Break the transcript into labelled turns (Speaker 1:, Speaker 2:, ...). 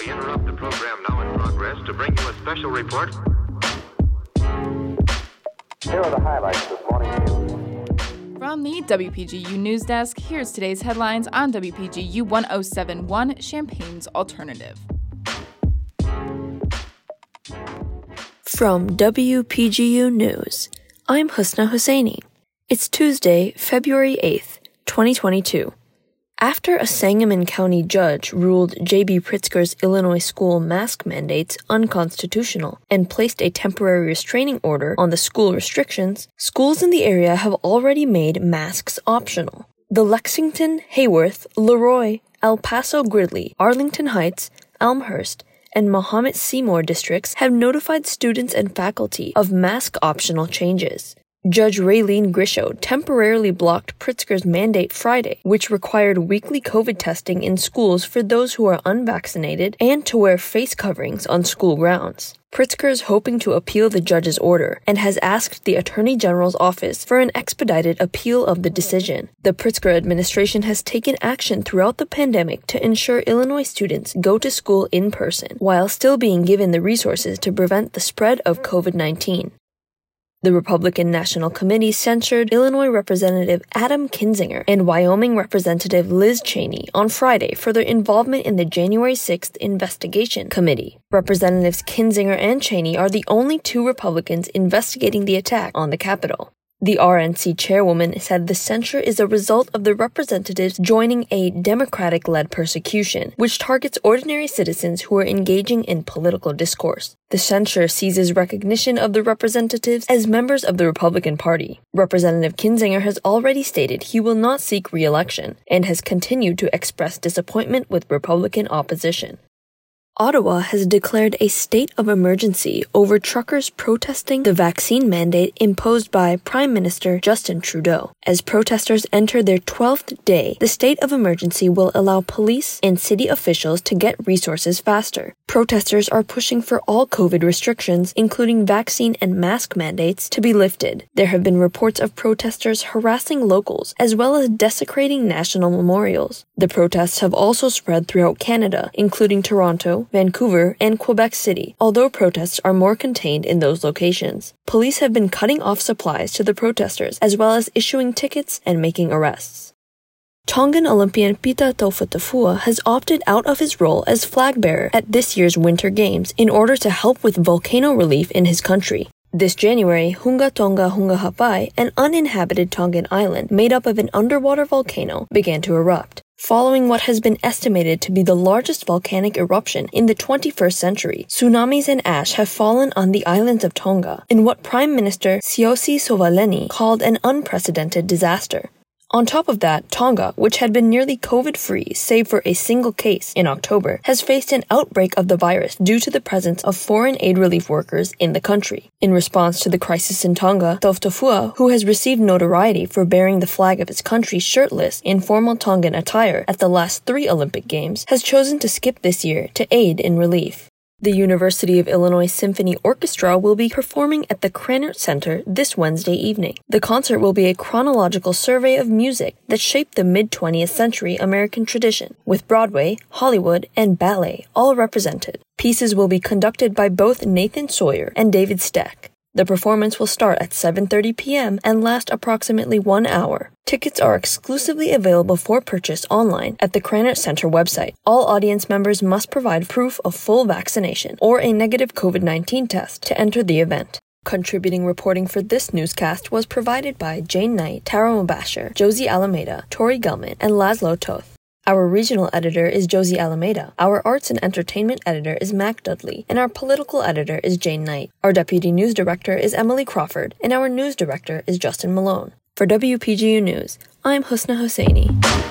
Speaker 1: We interrupt the program now in progress to bring you a special report.
Speaker 2: Here are the highlights this morning's news.
Speaker 3: From the WPGU News Desk, here's today's headlines on WPGU 1071 Champaign's Alternative.
Speaker 4: From WPGU News, I'm Husna Husseini. It's Tuesday, February 8th, 2022. After a Sangamon County judge ruled J.B. Pritzker's Illinois school mask mandates unconstitutional and placed a temporary restraining order on the school restrictions, schools in the area have already made masks optional. The Lexington, Heyworth, LeRoy, El Paso Gridley, Arlington Heights, Elmhurst, and Mahomet Seymour districts have notified students and faculty of mask optional changes. Judge Raylene Grischow temporarily blocked Pritzker's mandate Friday, which required weekly COVID testing in schools for those who are unvaccinated and to wear face coverings on school grounds. Pritzker is hoping to appeal the judge's order and has asked the Attorney General's office for an expedited appeal of the decision. The Pritzker administration has taken action throughout the pandemic to ensure Illinois students go to school in person while still being given the resources to prevent the spread of COVID 19. The Republican National Committee censured Illinois Representative Adam Kinzinger and Wyoming Representative Liz Cheney on Friday for their involvement in the January 6th investigation committee. Representatives Kinzinger and Cheney are the only two Republicans investigating the attack on the Capitol. The RNC chairwoman said the censure is a result of the representatives joining a Democratic led persecution, which targets ordinary citizens who are engaging in political discourse. The censure seizes recognition of the representatives as members of the Republican Party. Representative Kinzinger has already stated he will not seek re election and has continued to express disappointment with Republican opposition. Ottawa has declared a state of emergency over truckers protesting the vaccine mandate imposed by Prime Minister Justin Trudeau. As protesters enter their 12th day, the state of emergency will allow police and city officials to get resources faster. Protesters are pushing for all COVID restrictions, including vaccine and mask mandates, to be lifted. There have been reports of protesters harassing locals as well as desecrating national memorials. The protests have also spread throughout Canada, including Toronto, Vancouver, and Quebec City, although protests are more contained in those locations. Police have been cutting off supplies to the protesters as well as issuing tickets and making arrests. Tongan Olympian Pita Taufatofua has opted out of his role as flag bearer at this year's Winter Games in order to help with volcano relief in his country. This January, Hunga Tonga Hunga Ha'apai, an uninhabited Tongan island made up of an underwater volcano, began to erupt. Following what has been estimated to be the largest volcanic eruption in the 21st century, tsunamis and ash have fallen on the islands of Tonga in what Prime Minister Siaosi Sovaleni called an unprecedented disaster. On top of that, Tonga, which had been nearly COVID free save for a single case in October, has faced an outbreak of the virus due to the presence of foreign aid relief workers in the country. In response to the crisis in Tonga, Taufatofua, who has received notoriety for bearing the flag of his country shirtless in formal Tongan attire at the last three Olympic Games, has chosen to skip this year to aid in relief. The University of Illinois Symphony Orchestra will be performing at the Krannert Center this Wednesday evening. The concert will be a chronological survey of music that shaped the mid 20th century American tradition, with Broadway, Hollywood, and ballet all represented. Pieces will be conducted by both Nathan Sawyer and David Steck. The performance will start at 7:30 p.m. and last approximately 1 hour. Tickets are exclusively available for purchase online at the Krannert Center website. All audience members must provide proof of full vaccination or a negative COVID-19 test to enter the event. Contributing reporting for this newscast was provided by Jane Knight, Tara Mubasher, Josie Alameda, Tori Gelman, and Laszlo Toth. Our regional editor is Josie Alameda. Our arts and entertainment editor is Mac Dudley. And our political editor is Jane Knight. Our deputy news director is Emily Crawford. And our news director is Justin Malone. For WPGU News, I'm Husna Husseini.